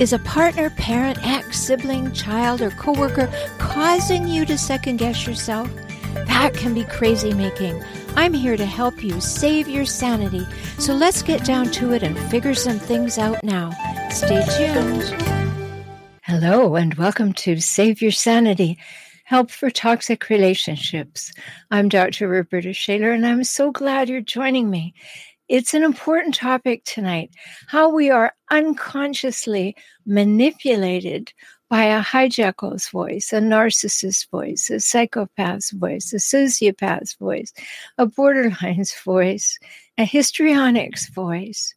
Is a partner, parent, ex, sibling, child, or coworker causing you to second guess yourself? That can be crazy making. I'm here to help you save your sanity. So let's get down to it and figure some things out now. Stay tuned. Hello, and welcome to Save Your Sanity Help for Toxic Relationships. I'm Dr. Roberta Shaler, and I'm so glad you're joining me. It's an important topic tonight how we are unconsciously manipulated by a hijackal's voice, a narcissist's voice, a psychopath's voice, a sociopath's voice, a borderline's voice, a histrionic's voice.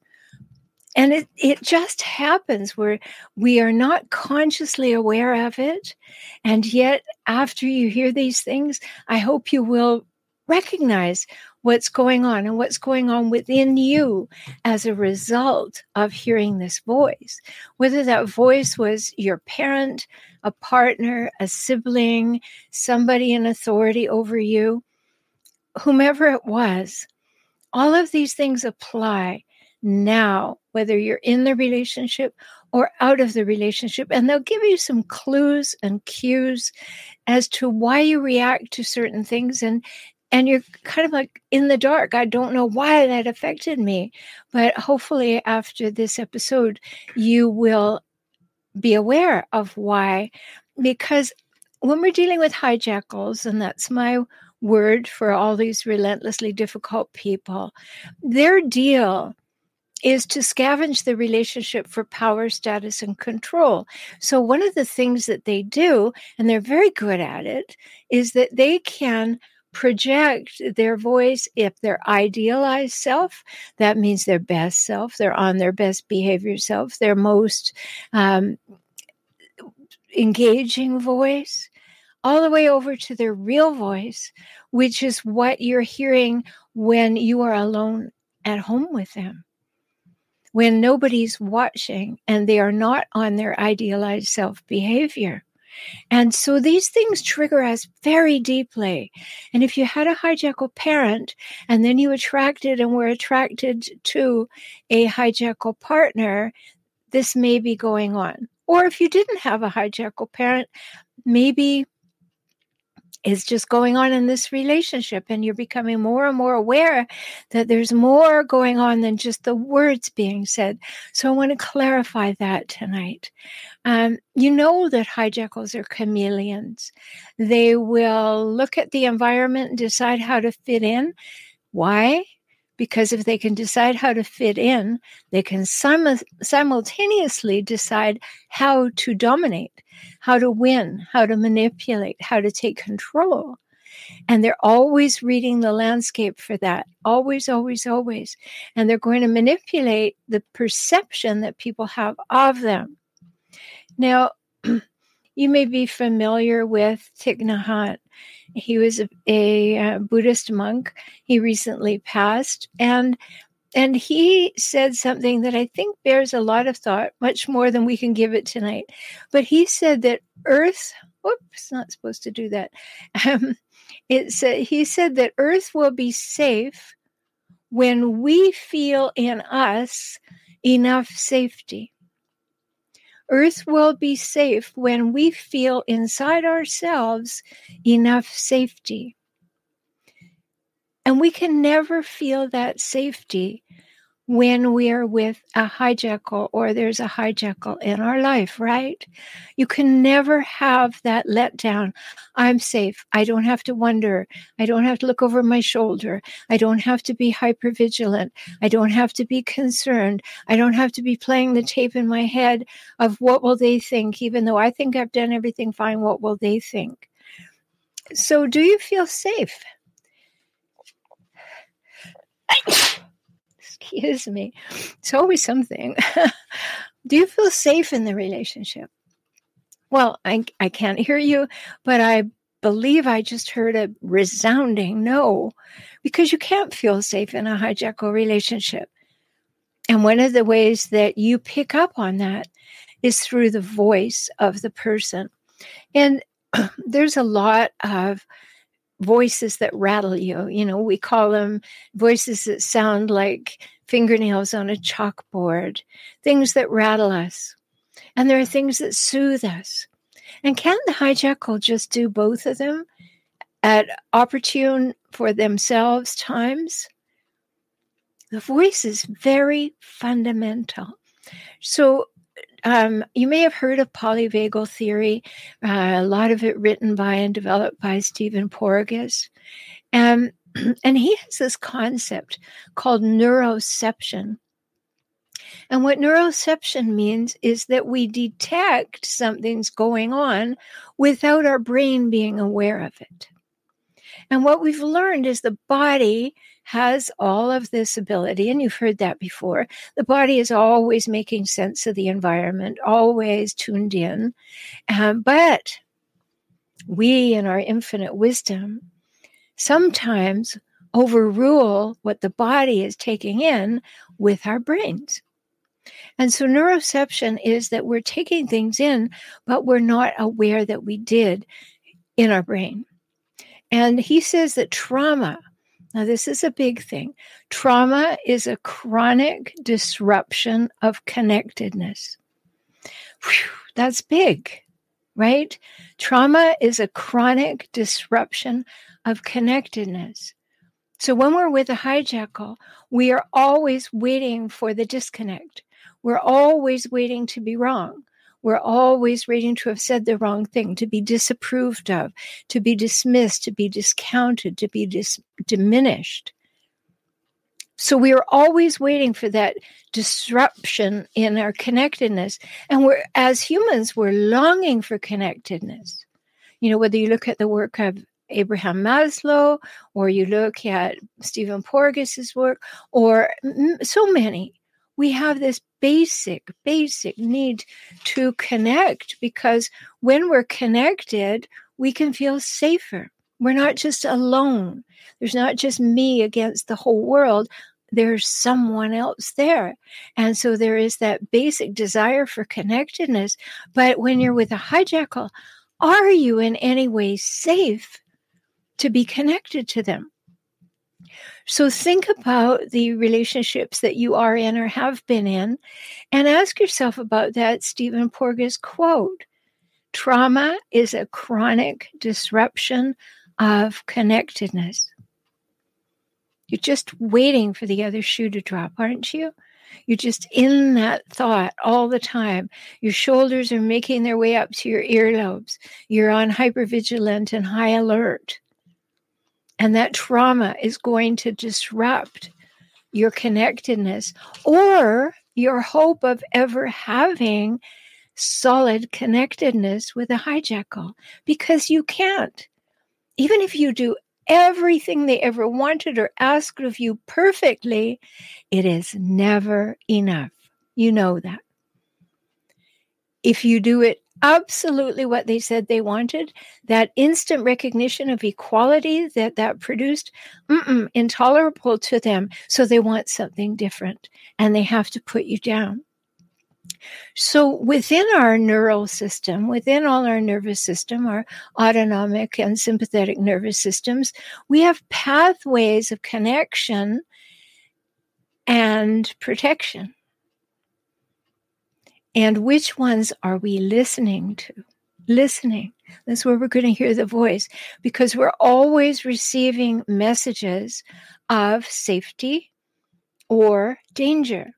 And it, it just happens where we are not consciously aware of it. And yet, after you hear these things, I hope you will recognize what's going on and what's going on within you as a result of hearing this voice. Whether that voice was your parent, a partner, a sibling, somebody in authority over you, whomever it was, all of these things apply now, whether you're in the relationship or out of the relationship. And they'll give you some clues and cues as to why you react to certain things and and you're kind of like in the dark. I don't know why that affected me, but hopefully, after this episode, you will be aware of why. Because when we're dealing with hijackals, and that's my word for all these relentlessly difficult people, their deal is to scavenge the relationship for power, status, and control. So, one of the things that they do, and they're very good at it, is that they can project their voice if their idealized self that means their best self they're on their best behavior self their most um, engaging voice all the way over to their real voice which is what you're hearing when you are alone at home with them. When nobody's watching and they are not on their idealized self behavior and so these things trigger us very deeply. And if you had a hijackal parent and then you attracted and were attracted to a hijackal partner, this may be going on. Or if you didn't have a hijackal parent, maybe is just going on in this relationship and you're becoming more and more aware that there's more going on than just the words being said so i want to clarify that tonight um, you know that hijackals are chameleons they will look at the environment and decide how to fit in why because if they can decide how to fit in, they can sim- simultaneously decide how to dominate, how to win, how to manipulate, how to take control. And they're always reading the landscape for that. Always, always, always. And they're going to manipulate the perception that people have of them. Now, you may be familiar with Thich Nhat. He was a, a, a Buddhist monk. He recently passed, and and he said something that I think bears a lot of thought, much more than we can give it tonight. But he said that Earth, oops, not supposed to do that. Um, it's uh, he said that Earth will be safe when we feel in us enough safety. Earth will be safe when we feel inside ourselves enough safety. And we can never feel that safety when we're with a hijackal or there's a hijackal in our life, right? You can never have that letdown. I'm safe. I don't have to wonder. I don't have to look over my shoulder. I don't have to be hyper vigilant. I don't have to be concerned. I don't have to be playing the tape in my head of what will they think, even though I think I've done everything fine. What will they think? So, do you feel safe? Excuse me. It's always something. Do you feel safe in the relationship? Well, I, I can't hear you, but I believe I just heard a resounding no because you can't feel safe in a hijackal relationship. And one of the ways that you pick up on that is through the voice of the person. And there's a lot of voices that rattle you. You know, we call them voices that sound like fingernails on a chalkboard, things that rattle us. And there are things that soothe us. And can the hijackal just do both of them at opportune for themselves times? The voice is very fundamental. So um, you may have heard of polyvagal theory, uh, a lot of it written by and developed by Stephen Porges. Um, and he has this concept called neuroception. And what neuroception means is that we detect something's going on without our brain being aware of it. And what we've learned is the body has all of this ability, and you've heard that before. The body is always making sense of the environment, always tuned in. Um, but we, in our infinite wisdom, sometimes overrule what the body is taking in with our brains. And so neuroception is that we're taking things in, but we're not aware that we did in our brain. And he says that trauma, now this is a big thing, trauma is a chronic disruption of connectedness. Whew, that's big, right? Trauma is a chronic disruption of connectedness. So when we're with a hijackal, we are always waiting for the disconnect. We're always waiting to be wrong. We're always waiting to have said the wrong thing, to be disapproved of, to be dismissed, to be discounted, to be dis- diminished. So we are always waiting for that disruption in our connectedness. And we're, as humans, we're longing for connectedness. You know, whether you look at the work of Abraham Maslow, or you look at Stephen Porges' work, or so many, we have this basic, basic need to connect because when we're connected, we can feel safer. We're not just alone. There's not just me against the whole world. There's someone else there. And so there is that basic desire for connectedness. But when you're with a hijackal, are you in any way safe to be connected to them? So think about the relationships that you are in or have been in and ask yourself about that Stephen Porges quote. Trauma is a chronic disruption of connectedness. You're just waiting for the other shoe to drop, aren't you? You're just in that thought all the time. Your shoulders are making their way up to your earlobes. You're on hypervigilant and high alert. And that trauma is going to disrupt your connectedness or your hope of ever having solid connectedness with a hijackal because you can't. Even if you do everything they ever wanted or asked of you perfectly, it is never enough. You know that. If you do it absolutely what they said they wanted. That instant recognition of equality that that produced, intolerable to them. So they want something different and they have to put you down. So within our neural system, within all our nervous system, our autonomic and sympathetic nervous systems, we have pathways of connection and protection. And which ones are we listening to? Listening. That's where we're going to hear the voice because we're always receiving messages of safety or danger.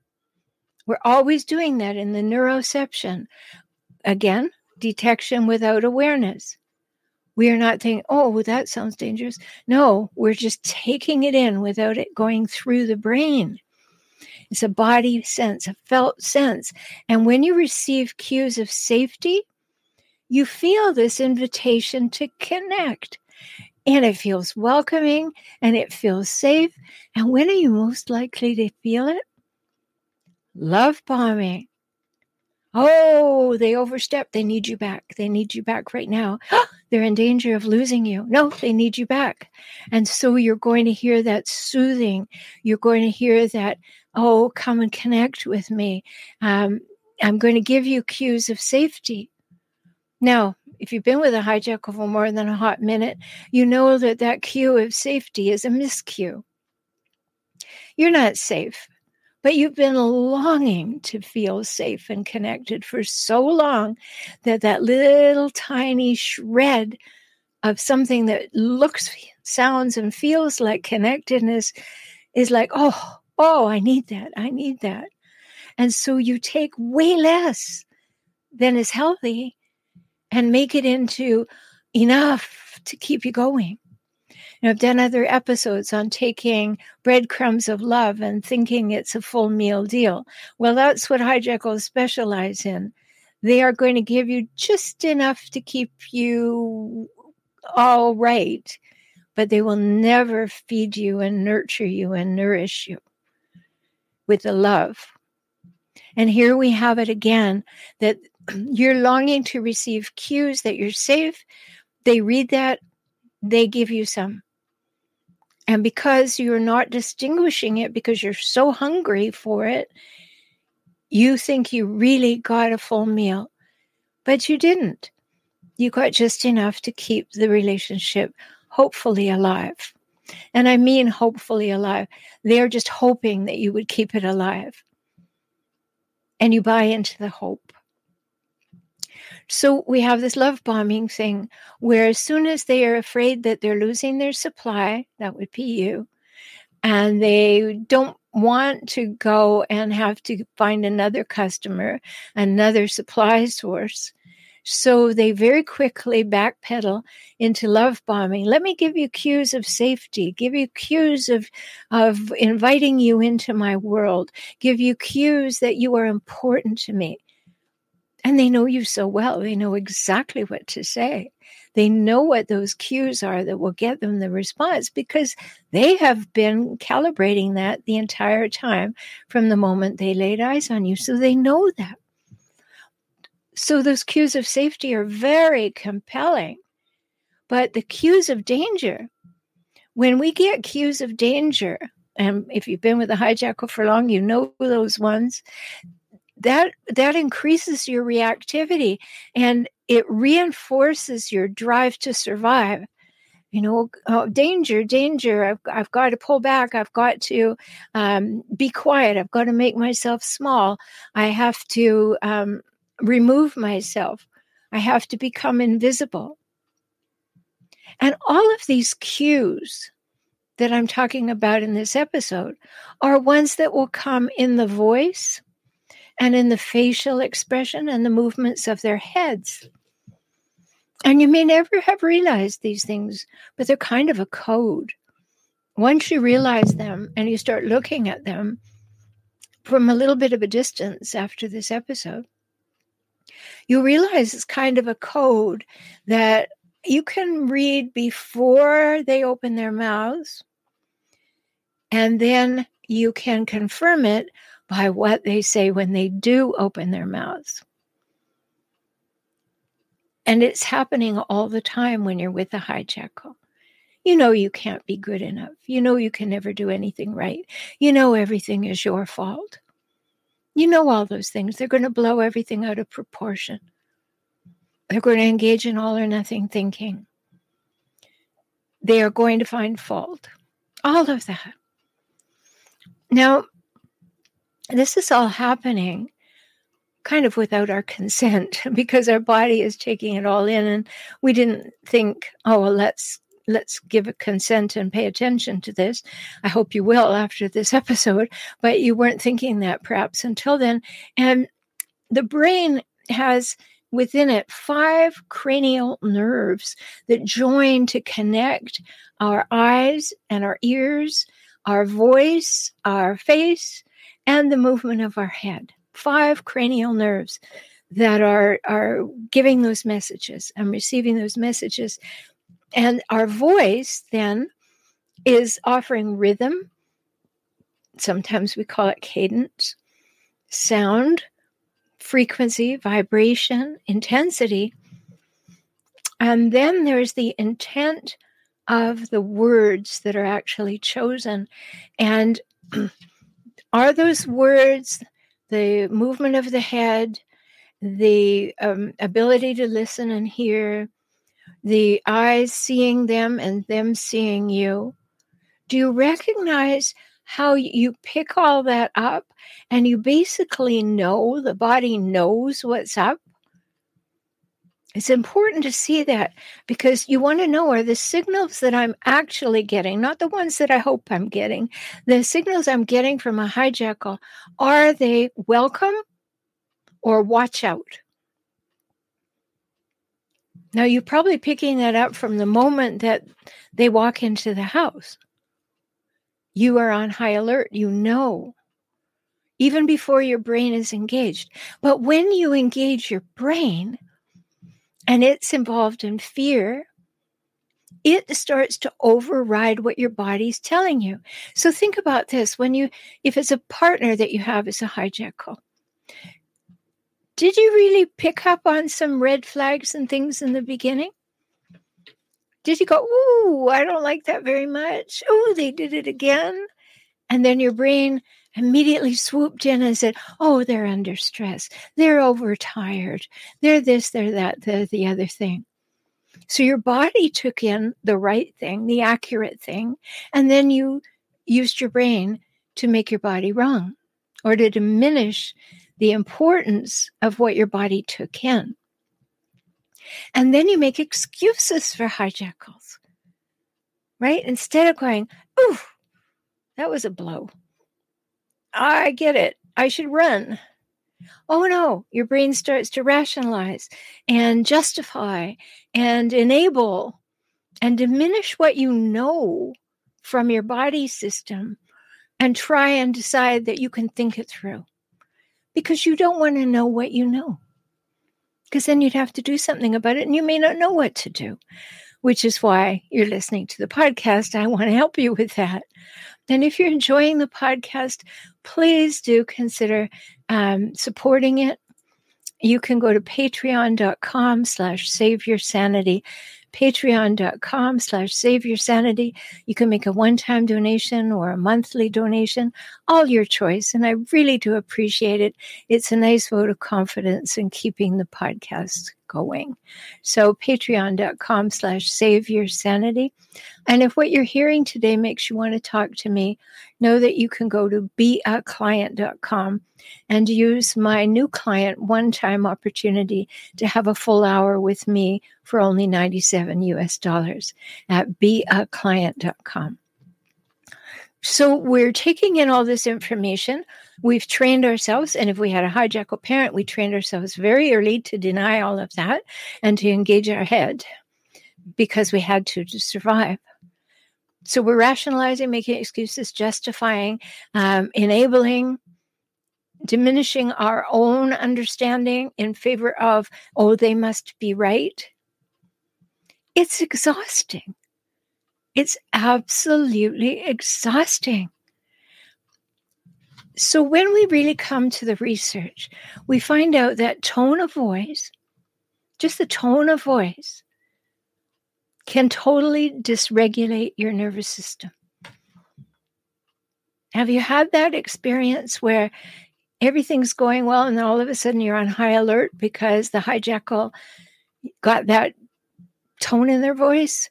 We're always doing that in the neuroception. Again, detection without awareness. We are not thinking, oh, that sounds dangerous. No, we're just taking it in without it going through the brain. It's a body sense, a felt sense. And when you receive cues of safety, you feel this invitation to connect. And it feels welcoming and it feels safe. And when are you most likely to feel it? Love bombing. Oh, they overstepped. They need you back. They need you back right now. They're in danger of losing you. No, they need you back. And so you're going to hear that soothing. You're going to hear that, oh, come and connect with me. Um, I'm going to give you cues of safety. Now, if you've been with a hijackal for more than a hot minute, you know that that cue of safety is a miscue. You're not safe but you've been longing to feel safe and connected for so long that that little tiny shred of something that looks, sounds, and feels like connectedness is like, oh, oh, I need that. I need that. And so you take way less than is healthy and make it into enough to keep you going. I've done other episodes on taking breadcrumbs of love and thinking it's a full meal deal. Well, that's what hijackals specialize in. They are going to give you just enough to keep you all right, but they will never feed you and nurture you and nourish you with the love. And here we have it again that you're longing to receive cues that you're safe. They read that, they give you some. And because you're not distinguishing it because you're so hungry for it, you think you really got a full meal, but you didn't. You got just enough to keep the relationship hopefully alive. And I mean hopefully alive. They're just hoping that you would keep it alive. And you buy into the hope. So we have this love bombing thing where as soon as they are afraid that they're losing their supply, that would be you, and they don't want to go and have to find another customer, another supply source. So they very quickly backpedal into love bombing. Let me give you cues of safety, give you cues of, of inviting you into my world, give you cues that you are important to me. And they know you so well. They know exactly what to say. They know what those cues are that will get them the response because they have been calibrating that the entire time from the moment they laid eyes on you. So they know that. So those cues of safety are very compelling. But the cues of danger, when we get cues of danger, and if you've been with a hijackal for long, you know those ones that that increases your reactivity and it reinforces your drive to survive you know oh, danger danger I've, I've got to pull back i've got to um, be quiet i've got to make myself small i have to um, remove myself i have to become invisible and all of these cues that i'm talking about in this episode are ones that will come in the voice and in the facial expression and the movements of their heads. And you may never have realized these things, but they're kind of a code. Once you realize them and you start looking at them from a little bit of a distance after this episode, you realize it's kind of a code that you can read before they open their mouths, and then you can confirm it by what they say when they do open their mouths. And it's happening all the time when you're with a hijackal. You know you can't be good enough. You know you can never do anything right. You know everything is your fault. You know all those things. They're going to blow everything out of proportion. They're going to engage in all or nothing thinking. They are going to find fault. All of that. Now, this is all happening kind of without our consent because our body is taking it all in and we didn't think oh well let's let's give a consent and pay attention to this i hope you will after this episode but you weren't thinking that perhaps until then and the brain has within it five cranial nerves that join to connect our eyes and our ears our voice our face and the movement of our head. Five cranial nerves that are, are giving those messages and receiving those messages. And our voice then is offering rhythm. Sometimes we call it cadence, sound, frequency, vibration, intensity. And then there's the intent of the words that are actually chosen. And are those words the movement of the head, the um, ability to listen and hear, the eyes seeing them and them seeing you? Do you recognize how you pick all that up and you basically know the body knows what's up? It's important to see that because you want to know are the signals that I'm actually getting, not the ones that I hope I'm getting, the signals I'm getting from a hijackal, are they welcome or watch out? Now, you're probably picking that up from the moment that they walk into the house. You are on high alert, you know, even before your brain is engaged. But when you engage your brain, and it's involved in fear, it starts to override what your body's telling you. So think about this when you, if it's a partner that you have as a hijackal, did you really pick up on some red flags and things in the beginning? Did you go, Ooh, I don't like that very much? Oh, they did it again. And then your brain immediately swooped in and said, Oh, they're under stress. They're overtired. They're this, they're that, they're the other thing. So your body took in the right thing, the accurate thing, and then you used your brain to make your body wrong or to diminish the importance of what your body took in. And then you make excuses for hijackals, right? Instead of going, Ooh, that was a blow. I get it. I should run. Oh no, your brain starts to rationalize and justify and enable and diminish what you know from your body system and try and decide that you can think it through because you don't want to know what you know. Because then you'd have to do something about it and you may not know what to do, which is why you're listening to the podcast. I want to help you with that. And if you're enjoying the podcast, please do consider um, supporting it. You can go to patreon.com slash save your sanity patreon.com slash save your sanity. You can make a one-time donation or a monthly donation, all your choice. And I really do appreciate it. It's a nice vote of confidence in keeping the podcast going. So patreon.com slash save your sanity. And if what you're hearing today makes you want to talk to me, know that you can go to beaclient.com and use my new client one time opportunity to have a full hour with me for only 97 US dollars at beaclient.com. So we're taking in all this information. We've trained ourselves, and if we had a hijackal parent, we trained ourselves very early to deny all of that and to engage our head because we had to to survive. So we're rationalizing, making excuses, justifying, um, enabling, diminishing our own understanding in favor of, oh, they must be right. It's exhausting. It's absolutely exhausting. So, when we really come to the research, we find out that tone of voice, just the tone of voice, can totally dysregulate your nervous system. Have you had that experience where everything's going well and then all of a sudden you're on high alert because the hijackal got that tone in their voice?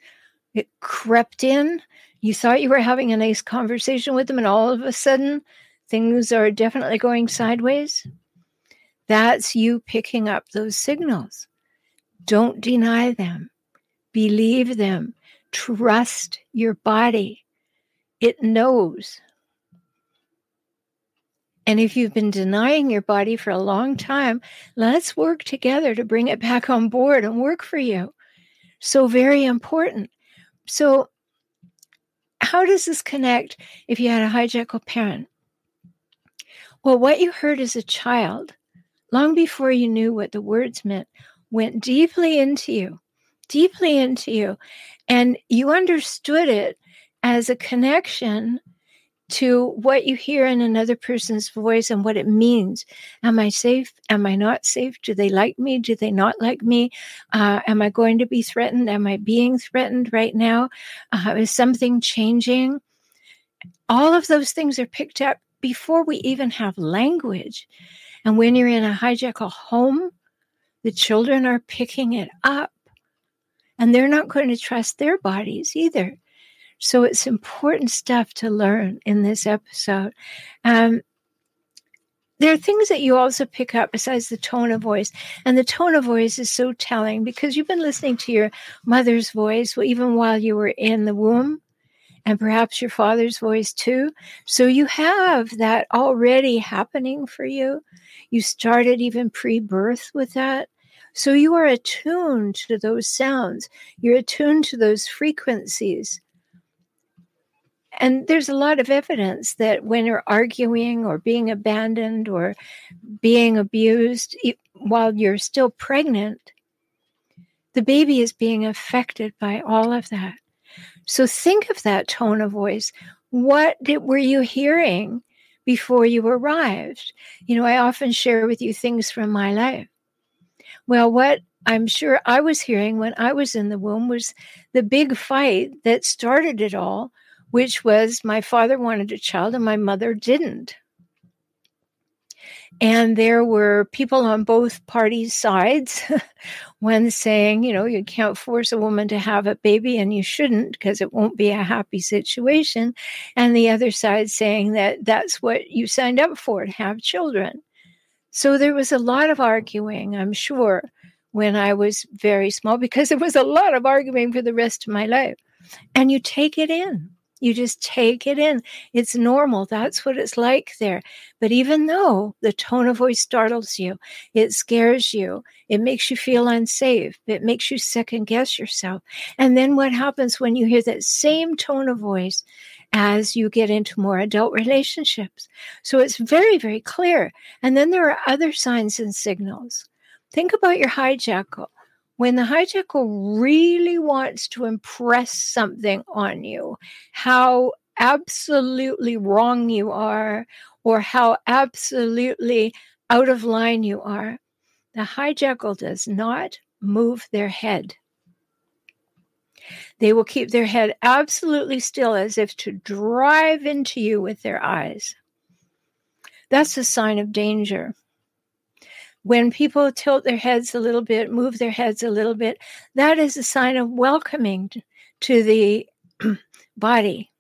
It crept in. You thought you were having a nice conversation with them, and all of a sudden, things are definitely going sideways. That's you picking up those signals. Don't deny them, believe them, trust your body. It knows. And if you've been denying your body for a long time, let's work together to bring it back on board and work for you. So, very important. So, how does this connect if you had a hijackal parent? Well, what you heard as a child, long before you knew what the words meant, went deeply into you, deeply into you. And you understood it as a connection to what you hear in another person's voice and what it means. Am I safe? Am I not safe? Do they like me? Do they not like me? Uh, am I going to be threatened? Am I being threatened right now? Uh, is something changing? All of those things are picked up before we even have language. And when you're in a hijackal home, the children are picking it up and they're not going to trust their bodies either. So it's important stuff to learn in this episode. Um, there are things that you also pick up besides the tone of voice. And the tone of voice is so telling because you've been listening to your mother's voice even while you were in the womb and perhaps your father's voice too. So you have that already happening for you. You started even pre birth with that. So you are attuned to those sounds, you're attuned to those frequencies. And there's a lot of evidence that when you're arguing or being abandoned or being abused while you're still pregnant, the baby is being affected by all of that. So think of that tone of voice. What did, were you hearing before you arrived? You know, I often share with you things from my life. Well, what I'm sure I was hearing when I was in the womb was the big fight that started it all, which was my father wanted a child and my mother didn't. And there were people on both parties' sides. One saying, you know, you can't force a woman to have a baby and you shouldn't because it won't be a happy situation. And the other side saying that that's what you signed up for to have children. So there was a lot of arguing, I'm sure, when I was very small because there was a lot of arguing for the rest of my life. And you take it in. You just take it in. It's normal. That's what it's like there. But even though the tone of voice startles you, it scares you, it makes you feel unsafe, it makes you second guess yourself. And then what happens when you hear that same tone of voice as you get into more adult relationships? So it's very, very clear. And then there are other signs and signals. Think about your hijackal when the hijackal really wants to impress something on you, how absolutely wrong you are, or how absolutely out of line you are, the hijackal does not move their head. They will keep their head absolutely still as if to drive into you with their eyes. That's a sign of danger when people tilt their heads a little bit, move their heads a little bit, that is a sign of welcoming to the body.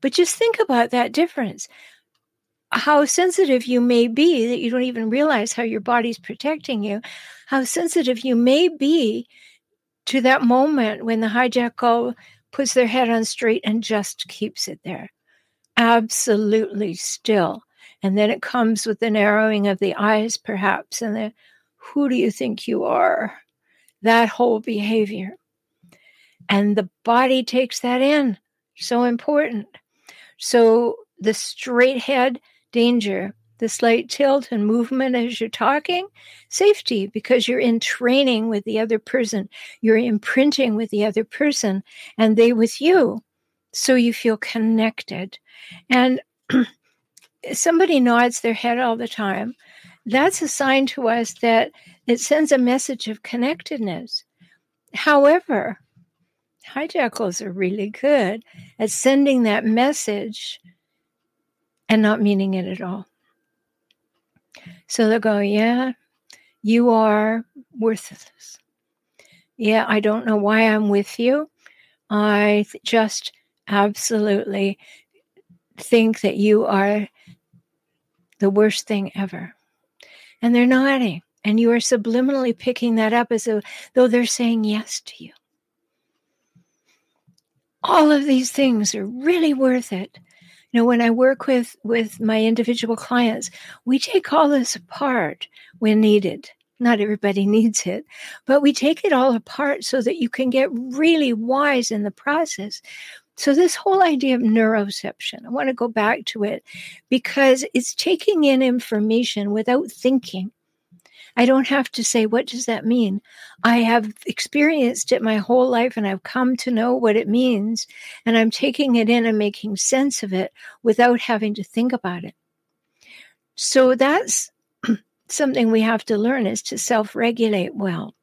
But just think about that difference. How sensitive you may be that you don't even realize how your body's protecting you, how sensitive you may be to that moment when the hijackal puts their head on straight and just keeps it there. Absolutely still and then it comes with the narrowing of the eyes, perhaps, and the who do you think you are? That whole behavior. And the body takes that in. So important. So the straight head, danger. The slight tilt and movement as you're talking, safety, because you're in training with the other person. You're imprinting with the other person and they with you. So you feel connected. And somebody nods their head all the time, that's a sign to us that it sends a message of connectedness. However, hijackals are really good at sending that message and not meaning it at all. So they'll go, Yeah, you are worthless. Yeah, I don't know why I'm with you. I just absolutely think that you are the worst thing ever. And they're nodding. And you are subliminally picking that up as though they're saying yes to you. All of these things are really worth it. You know, when I work with, with my individual clients, we take all this apart when needed. Not everybody needs it, but we take it all apart so that you can get really wise in the process. So, this whole idea of neuroception, I want to go back to it because it's taking in information without thinking. I don't have to say, what does that mean? I have experienced it my whole life and I've come to know what it means. And I'm taking it in and making sense of it without having to think about it. So that's something we have to learn is to self regulate well.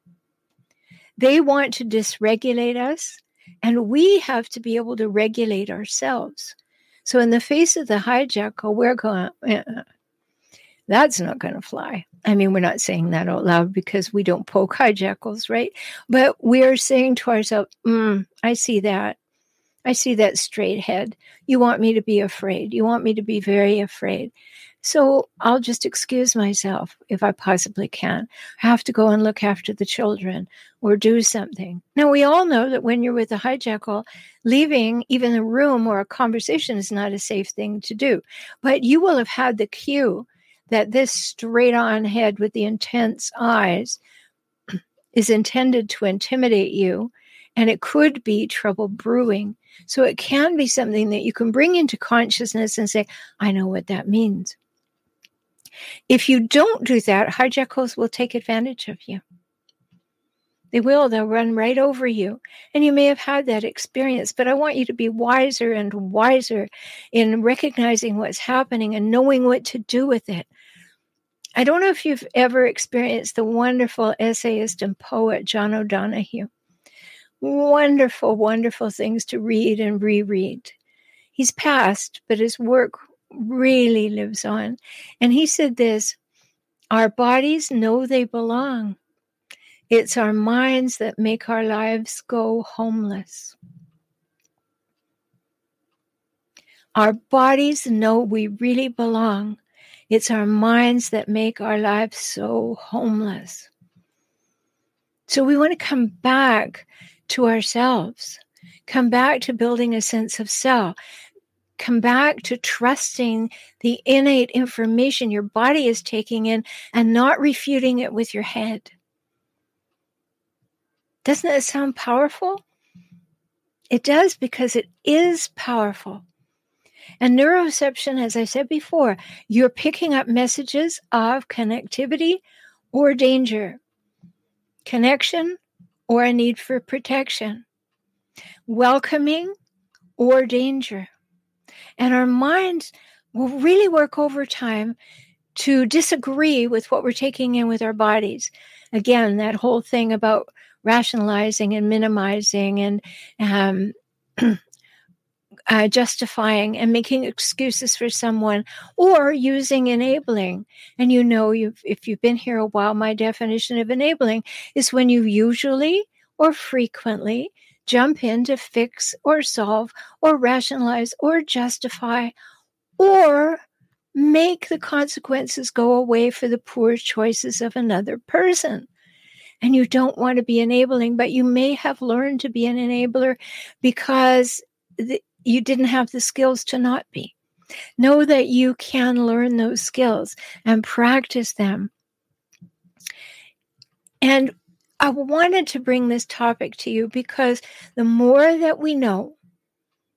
They want to dysregulate us, and we have to be able to regulate ourselves. So, in the face of the hijackal, we're going, eh, that's not going to fly. I mean, we're not saying that out loud because we don't poke hijackals, right? But we're saying to ourselves, mm, I see that. I see that straight head. You want me to be afraid. You want me to be very afraid. So I'll just excuse myself if I possibly can. I have to go and look after the children or do something. Now, we all know that when you're with a hijackal, leaving even a room or a conversation is not a safe thing to do. But you will have had the cue that this straight on head with the intense eyes is intended to intimidate you and it could be trouble brewing. So it can be something that you can bring into consciousness and say, I know what that means. If you don't do that, hijackals will take advantage of you. They will, they'll run right over you. And you may have had that experience, but I want you to be wiser and wiser in recognizing what's happening and knowing what to do with it. I don't know if you've ever experienced the wonderful essayist and poet John O'Donohue. Wonderful, wonderful things to read and reread. He's passed, but his work really lives on. And he said this Our bodies know they belong. It's our minds that make our lives go homeless. Our bodies know we really belong. It's our minds that make our lives so homeless. So we want to come back to ourselves, come back to building a sense of self come back to trusting the innate information your body is taking in and not refuting it with your head. Doesn't that sound powerful? It does because it is powerful. And neuroception, as I said before, you're picking up messages of connectivity or danger, connection or a need for protection, welcoming or danger. And our minds will really work overtime to disagree with what we're taking in with our bodies. Again, that whole thing about rationalizing and minimizing and um, uh, justifying and making excuses for someone or using enabling. And you know, you've, if you've been here a while, my definition of enabling is when you usually or frequently jump in to fix or solve or rationalize or justify or make the consequences go away for the poor choices of another person. And you don't want to be enabling, but you may have learned to be an enabler because the, you didn't have the skills to not be. Know that you can learn those skills and practice them. And I wanted to bring this topic to you because the more that we know,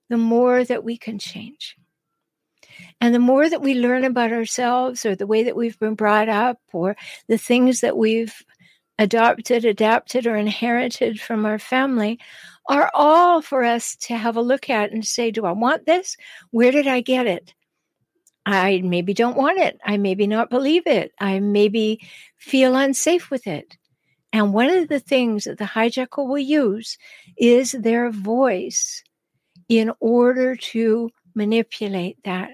the more that we can change. And the more that we learn about ourselves or the way that we've been brought up or the things that we've adopted, adapted, or inherited from our family are all for us to have a look at and say, Do I want this? Where did I get it? I maybe don't want it. I maybe not believe it. I maybe feel unsafe with it. And one of the things that the hijackal will use is their voice in order to manipulate that.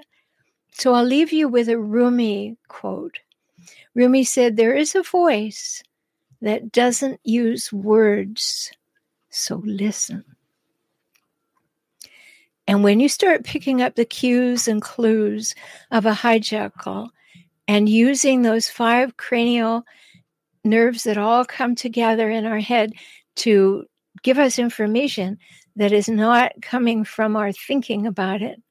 So I'll leave you with a Rumi quote. Rumi said, There is a voice that doesn't use words, so listen. And when you start picking up the cues and clues of a hijackal and using those five cranial nerves that all come together in our head to give us information that is not coming from our thinking about it,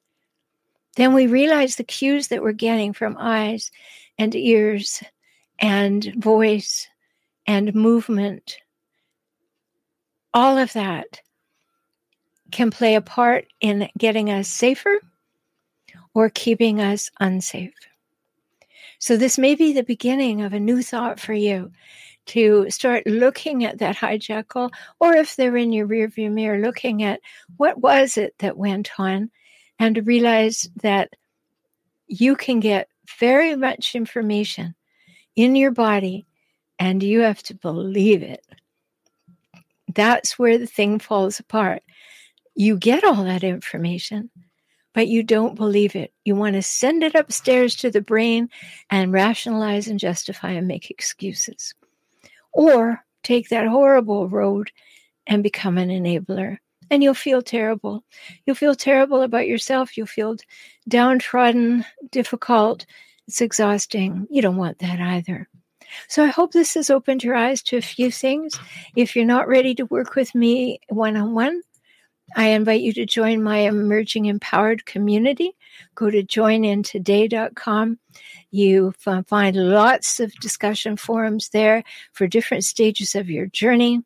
then we realize the cues that we're getting from eyes and ears and voice and movement. All of that can play a part in getting us safer or keeping us unsafe. So, this may be the beginning of a new thought for you to start looking at that hijackal, or if they're in your rearview mirror, looking at what was it that went on, and to realize that you can get very much information in your body and you have to believe it. That's where the thing falls apart. You get all that information, but you don't believe it. You want to send it upstairs to the brain and rationalize and justify and make excuses. Or take that horrible road and become an enabler. And you'll feel terrible. You'll feel terrible about yourself. You'll feel downtrodden, difficult. It's exhausting. You don't want that either. So I hope this has opened your eyes to a few things. If you're not ready to work with me one on one, I invite you to join my emerging empowered community. Go to joinintoday.com. You find lots of discussion forums there for different stages of your journey.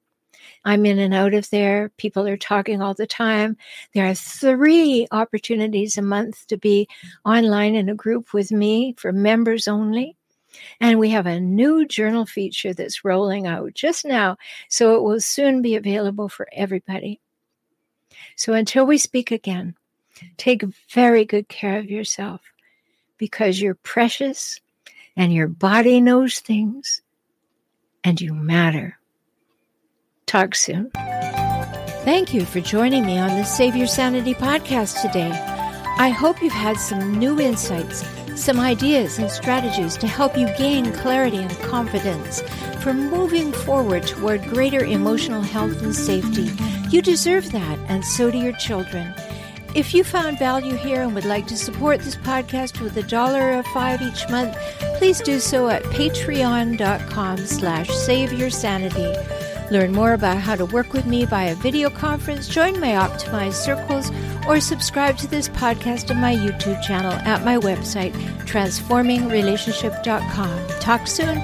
I'm in and out of there. People are talking all the time. There are three opportunities a month to be online in a group with me for members only. And we have a new journal feature that's rolling out just now, so it will soon be available for everybody. So until we speak again, take very good care of yourself because you're precious and your body knows things and you matter. Talk soon. Thank you for joining me on the Save Your Sanity podcast today. I hope you've had some new insights some ideas and strategies to help you gain clarity and confidence for moving forward toward greater emotional health and safety. You deserve that, and so do your children. If you found value here and would like to support this podcast with a dollar or five each month, please do so at patreon.com slash save your sanity. Learn more about how to work with me via video conference, join my optimized circles, or subscribe to this podcast on my YouTube channel at my website, transformingrelationship.com. Talk soon.